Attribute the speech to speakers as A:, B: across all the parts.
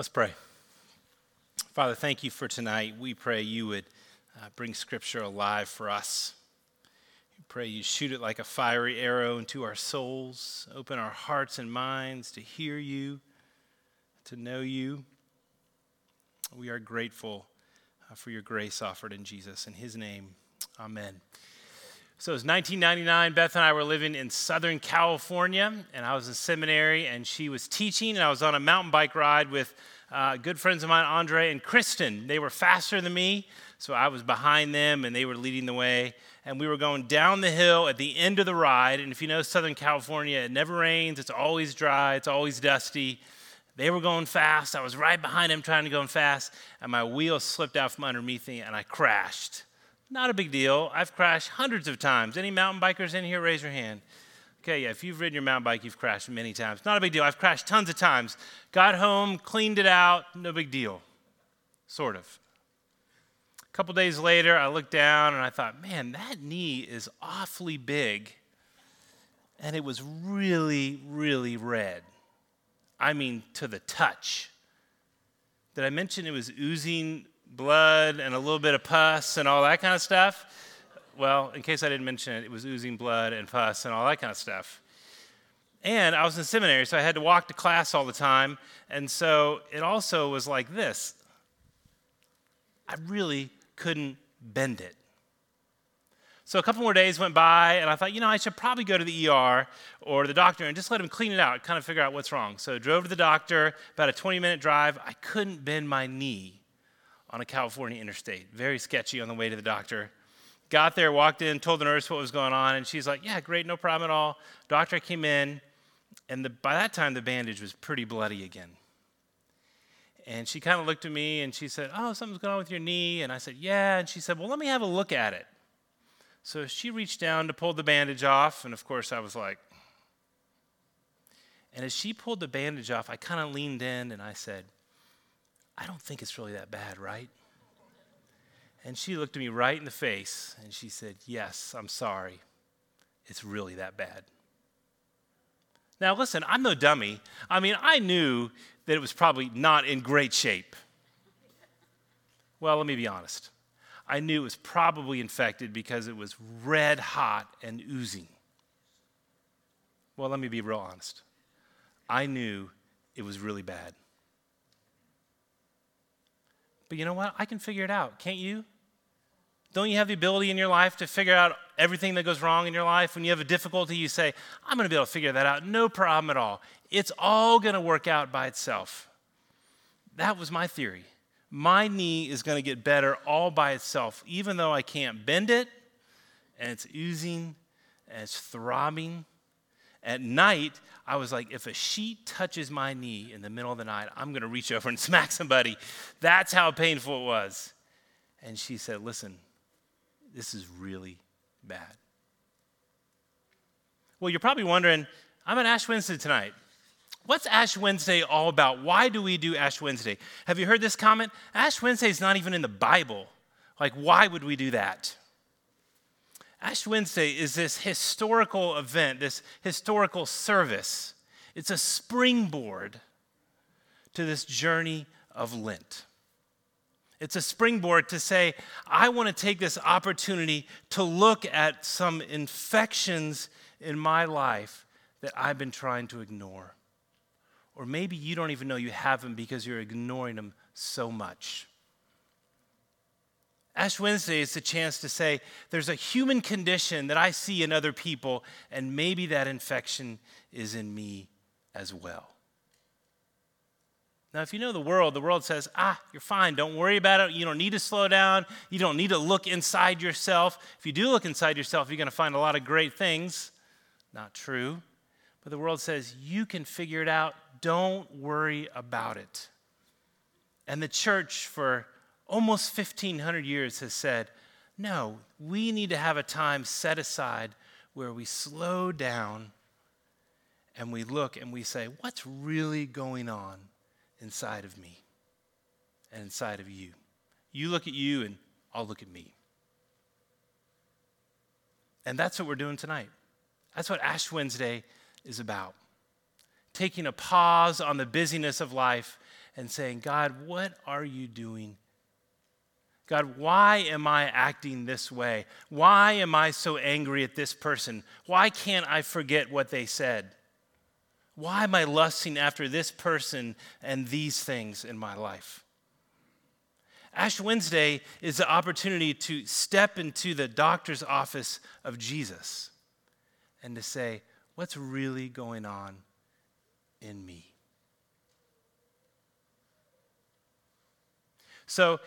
A: Let's pray. Father, thank you for tonight. We pray you would uh, bring Scripture alive for us. We pray you shoot it like a fiery arrow into our souls, open our hearts and minds to hear you, to know you. We are grateful uh, for your grace offered in Jesus. In his name, amen. So it was 1999. Beth and I were living in Southern California, and I was in seminary, and she was teaching, and I was on a mountain bike ride with uh, good friends of mine, Andre and Kristen. They were faster than me, so I was behind them, and they were leading the way. And we were going down the hill at the end of the ride. And if you know Southern California, it never rains, it's always dry, it's always dusty. They were going fast. I was right behind them trying to go fast, and my wheel slipped out from underneath me, and I crashed. Not a big deal. I've crashed hundreds of times. Any mountain bikers in here, raise your hand. Okay, yeah, if you've ridden your mountain bike, you've crashed many times. Not a big deal. I've crashed tons of times. Got home, cleaned it out, no big deal. Sort of. A couple days later, I looked down and I thought, man, that knee is awfully big. And it was really, really red. I mean, to the touch. Did I mention it was oozing blood and a little bit of pus and all that kind of stuff. Well, in case I didn't mention it, it was oozing blood and pus and all that kind of stuff. And I was in seminary, so I had to walk to class all the time. And so it also was like this I really couldn't bend it. So a couple more days went by, and I thought, you know, I should probably go to the ER or the doctor and just let him clean it out, kind of figure out what's wrong. So I drove to the doctor, about a 20 minute drive. I couldn't bend my knee on a California interstate. Very sketchy on the way to the doctor. Got there, walked in, told the nurse what was going on, and she's like, Yeah, great, no problem at all. Doctor came in, and the, by that time, the bandage was pretty bloody again. And she kind of looked at me and she said, Oh, something's going on with your knee. And I said, Yeah. And she said, Well, let me have a look at it. So she reached down to pull the bandage off. And of course, I was like, and as she pulled the bandage off, I kind of leaned in and I said, I don't think it's really that bad, right? And she looked at me right in the face and she said, Yes, I'm sorry. It's really that bad. Now, listen, I'm no dummy. I mean, I knew that it was probably not in great shape. Well, let me be honest. I knew it was probably infected because it was red hot and oozing. Well, let me be real honest. I knew it was really bad. But you know what? I can figure it out. Can't you? Don't you have the ability in your life to figure out everything that goes wrong in your life? When you have a difficulty, you say, I'm going to be able to figure that out. No problem at all. It's all going to work out by itself. That was my theory. My knee is going to get better all by itself, even though I can't bend it and it's oozing and it's throbbing. At night, I was like, if a sheet touches my knee in the middle of the night, I'm going to reach over and smack somebody. That's how painful it was. And she said, listen, this is really bad. Well, you're probably wondering, I'm at Ash Wednesday tonight. What's Ash Wednesday all about? Why do we do Ash Wednesday? Have you heard this comment? Ash Wednesday is not even in the Bible. Like, why would we do that? Ash Wednesday is this historical event, this historical service. It's a springboard to this journey of Lent. It's a springboard to say, I want to take this opportunity to look at some infections in my life that I've been trying to ignore. Or maybe you don't even know you have them because you're ignoring them so much. Ash Wednesday is a chance to say, there's a human condition that I see in other people, and maybe that infection is in me as well. Now, if you know the world, the world says, ah, you're fine. Don't worry about it. You don't need to slow down. You don't need to look inside yourself. If you do look inside yourself, you're going to find a lot of great things. Not true. But the world says, you can figure it out. Don't worry about it. And the church, for almost 1,500 years has said, no, we need to have a time set aside where we slow down and we look and we say, what's really going on inside of me and inside of you? You look at you and I'll look at me. And that's what we're doing tonight. That's what Ash Wednesday is about. Taking a pause on the busyness of life and saying, God, what are you doing? God, why am I acting this way? Why am I so angry at this person? Why can't I forget what they said? Why am I lusting after this person and these things in my life? Ash Wednesday is the opportunity to step into the doctor's office of Jesus and to say, What's really going on in me? So,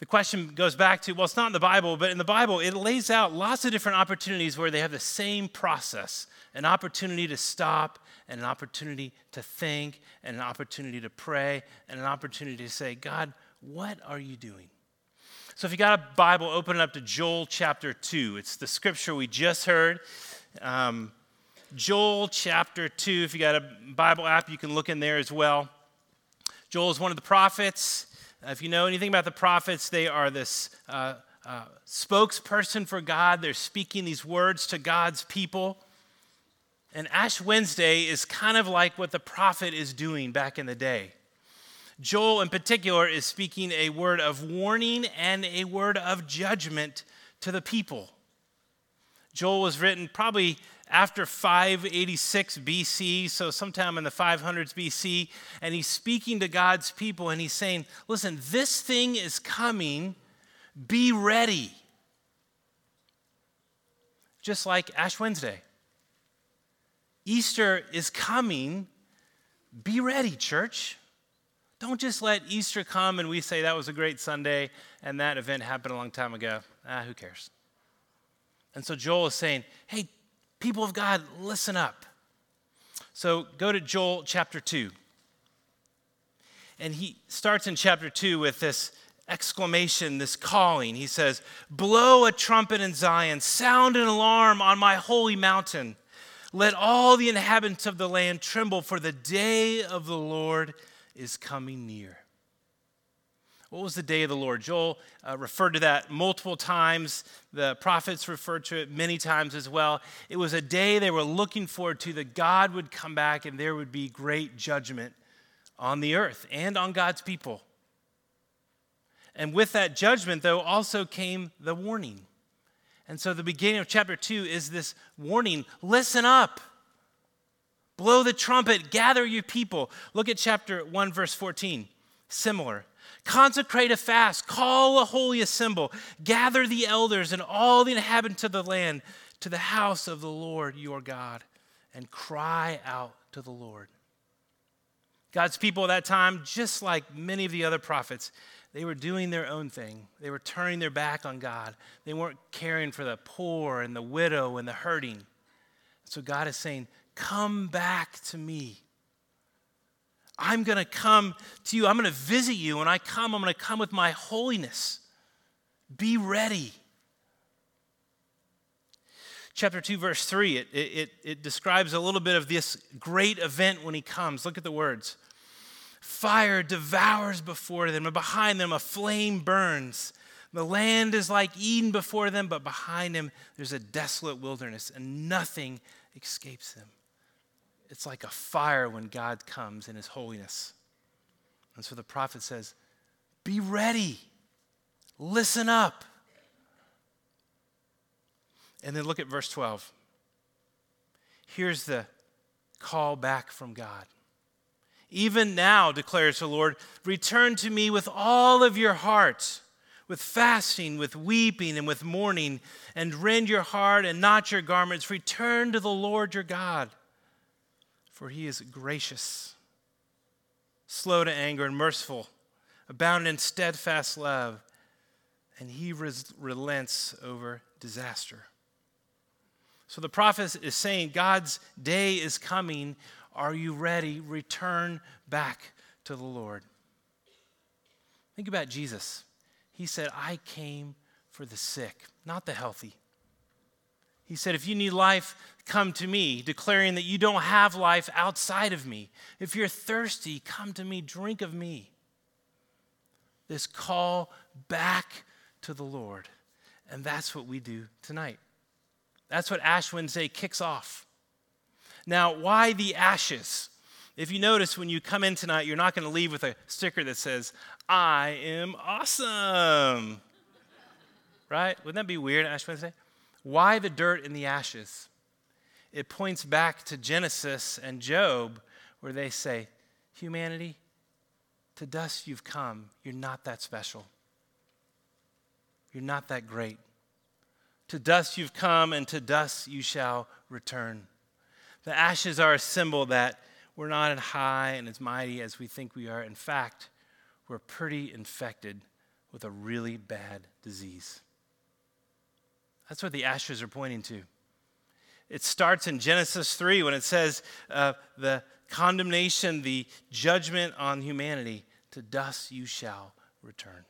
A: the question goes back to well, it's not in the Bible, but in the Bible, it lays out lots of different opportunities where they have the same process an opportunity to stop, and an opportunity to think, and an opportunity to pray, and an opportunity to say, God, what are you doing? So if you got a Bible, open it up to Joel chapter 2. It's the scripture we just heard. Um, Joel chapter 2. If you got a Bible app, you can look in there as well. Joel is one of the prophets. Uh, if you know anything about the prophets, they are this uh, uh, spokesperson for God. They're speaking these words to God's people. And Ash Wednesday is kind of like what the prophet is doing back in the day. Joel, in particular, is speaking a word of warning and a word of judgment to the people. Joel was written probably after 586 BC, so sometime in the 500s BC, and he's speaking to God's people and he's saying, Listen, this thing is coming, be ready. Just like Ash Wednesday. Easter is coming, be ready, church. Don't just let Easter come and we say that was a great Sunday and that event happened a long time ago. Ah, who cares? And so Joel is saying, hey, people of God, listen up. So go to Joel chapter 2. And he starts in chapter 2 with this exclamation, this calling. He says, Blow a trumpet in Zion, sound an alarm on my holy mountain. Let all the inhabitants of the land tremble, for the day of the Lord is coming near. What was the day of the Lord? Joel uh, referred to that multiple times. The prophets referred to it many times as well. It was a day they were looking forward to that God would come back and there would be great judgment on the earth and on God's people. And with that judgment, though, also came the warning. And so the beginning of chapter 2 is this warning listen up. Blow the trumpet, gather your people. Look at chapter 1, verse 14. Similar. Consecrate a fast, call a holy assembly, gather the elders and all the inhabitants of the land to the house of the Lord your God, and cry out to the Lord. God's people at that time, just like many of the other prophets, they were doing their own thing. They were turning their back on God. They weren't caring for the poor and the widow and the hurting. So God is saying, Come back to me. I'm going to come to you. I'm going to visit you. When I come, I'm going to come with my holiness. Be ready. Chapter 2, verse 3, it, it, it describes a little bit of this great event when he comes. Look at the words Fire devours before them, and behind them a flame burns. The land is like Eden before them, but behind them there's a desolate wilderness, and nothing escapes them. It's like a fire when God comes in his holiness. And so the prophet says, Be ready, listen up. And then look at verse 12. Here's the call back from God. Even now, declares the Lord, return to me with all of your heart, with fasting, with weeping, and with mourning, and rend your heart and not your garments. Return to the Lord your God, for he is gracious, slow to anger, and merciful, abounding in steadfast love, and he res- relents over disaster. So the prophet is saying God's day is coming are you ready? Return back to the Lord. Think about Jesus. He said, I came for the sick, not the healthy. He said, If you need life, come to me, declaring that you don't have life outside of me. If you're thirsty, come to me, drink of me. This call back to the Lord. And that's what we do tonight. That's what Ash Wednesday kicks off. Now, why the ashes? If you notice, when you come in tonight, you're not going to leave with a sticker that says, I am awesome. right? Wouldn't that be weird, Ash Wednesday? Why the dirt and the ashes? It points back to Genesis and Job, where they say, Humanity, to dust you've come. You're not that special. You're not that great. To dust you've come, and to dust you shall return. The ashes are a symbol that we're not as high and as mighty as we think we are. In fact, we're pretty infected with a really bad disease. That's what the ashes are pointing to. It starts in Genesis 3 when it says uh, the condemnation, the judgment on humanity to dust you shall return.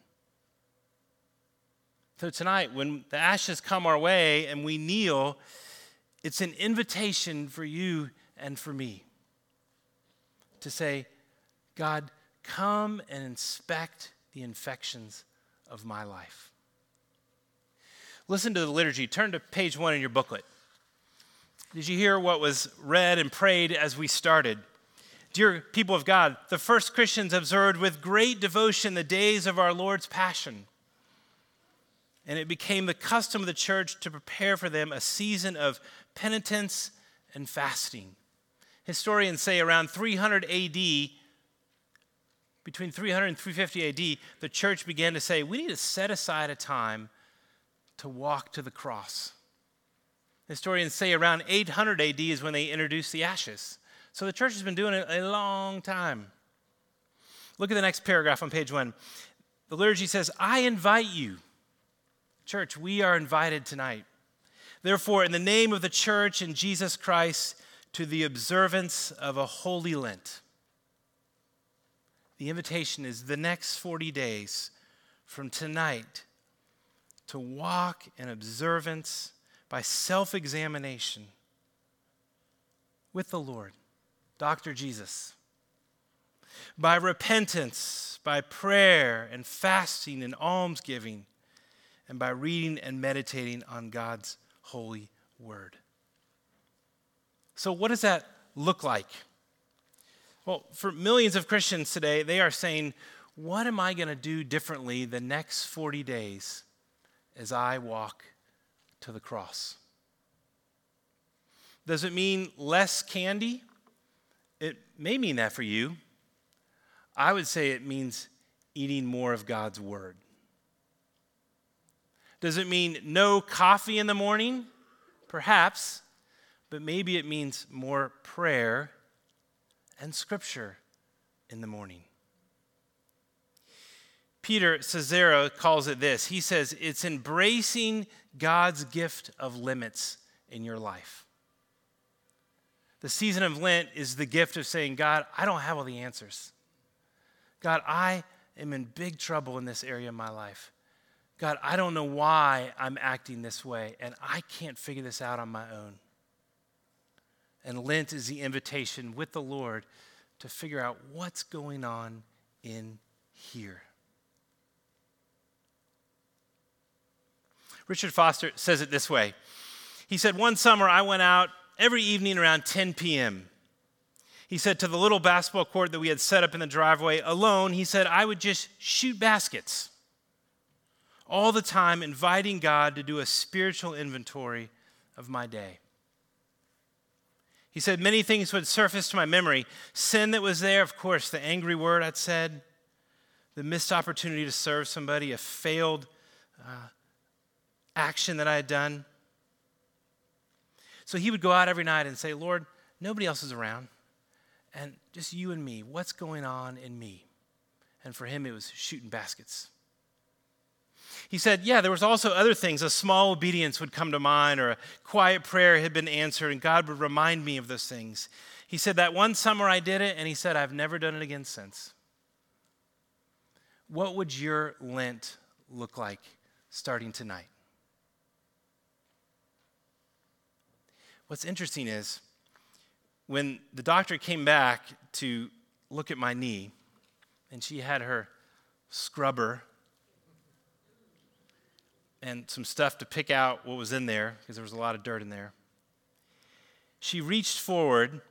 A: So tonight, when the ashes come our way and we kneel, it's an invitation for you and for me to say, God, come and inspect the infections of my life. Listen to the liturgy. Turn to page one in your booklet. Did you hear what was read and prayed as we started? Dear people of God, the first Christians observed with great devotion the days of our Lord's Passion. And it became the custom of the church to prepare for them a season of penitence and fasting historians say around 300 AD, between 300 and 350 AD, the church began to say, we need to set aside a time to walk to the cross. Historians say around 800 AD is when they introduced the ashes. So the church has been doing it a long time. Look at the next paragraph on page one. The liturgy says, I invite you. Church, we are invited tonight. Therefore, in the name of the church and Jesus Christ, to the observance of a holy Lent. The invitation is the next 40 days from tonight to walk in observance by self examination with the Lord, Dr. Jesus. By repentance, by prayer and fasting and almsgiving, and by reading and meditating on God's holy word. So, what does that look like? Well, for millions of Christians today, they are saying, What am I going to do differently the next 40 days as I walk to the cross? Does it mean less candy? It may mean that for you. I would say it means eating more of God's Word. Does it mean no coffee in the morning? Perhaps but maybe it means more prayer and scripture in the morning. Peter Scazzero calls it this. He says it's embracing God's gift of limits in your life. The season of Lent is the gift of saying, God, I don't have all the answers. God, I am in big trouble in this area of my life. God, I don't know why I'm acting this way, and I can't figure this out on my own. And Lent is the invitation with the Lord to figure out what's going on in here. Richard Foster says it this way He said, One summer I went out every evening around 10 p.m. He said, to the little basketball court that we had set up in the driveway alone, he said, I would just shoot baskets all the time, inviting God to do a spiritual inventory of my day. He said, Many things would surface to my memory. Sin that was there, of course, the angry word I'd said, the missed opportunity to serve somebody, a failed uh, action that I had done. So he would go out every night and say, Lord, nobody else is around, and just you and me. What's going on in me? And for him, it was shooting baskets. He said, Yeah, there was also other things. A small obedience would come to mind, or a quiet prayer had been answered, and God would remind me of those things. He said, That one summer I did it, and he said, I've never done it again since. What would your Lent look like starting tonight? What's interesting is when the doctor came back to look at my knee, and she had her scrubber and some stuff to pick out what was in there because there was a lot of dirt in there. She reached forward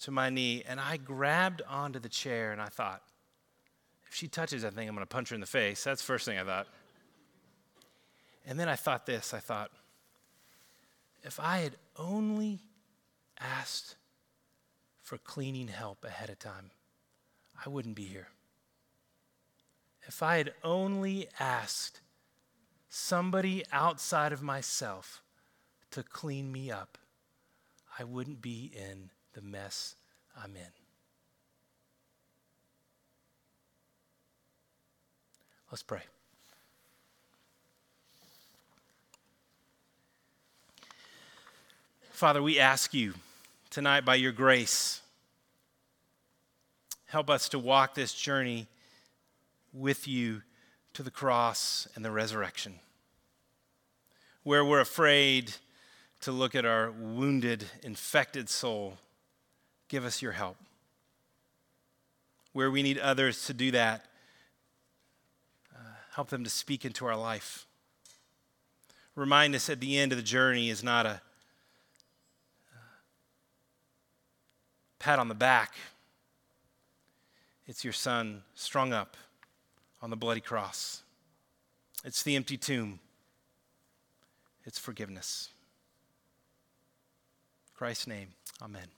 A: to my knee, and I grabbed onto the chair and I thought, if she touches that thing, I'm going to punch her in the face. That's the first thing I thought. And then I thought this I thought, if I had only asked for cleaning help ahead of time, I wouldn't be here. If I had only asked somebody outside of myself to clean me up, I wouldn't be in the mess I'm in. Let's pray. Father, we ask you tonight by your grace, help us to walk this journey with you to the cross and the resurrection. Where we're afraid to look at our wounded, infected soul, give us your help. Where we need others to do that, uh, help them to speak into our life. Remind us at the end of the journey is not a pat on the back, it's your son strung up on the bloody cross. It's the empty tomb. It's forgiveness. In Christ's name, amen.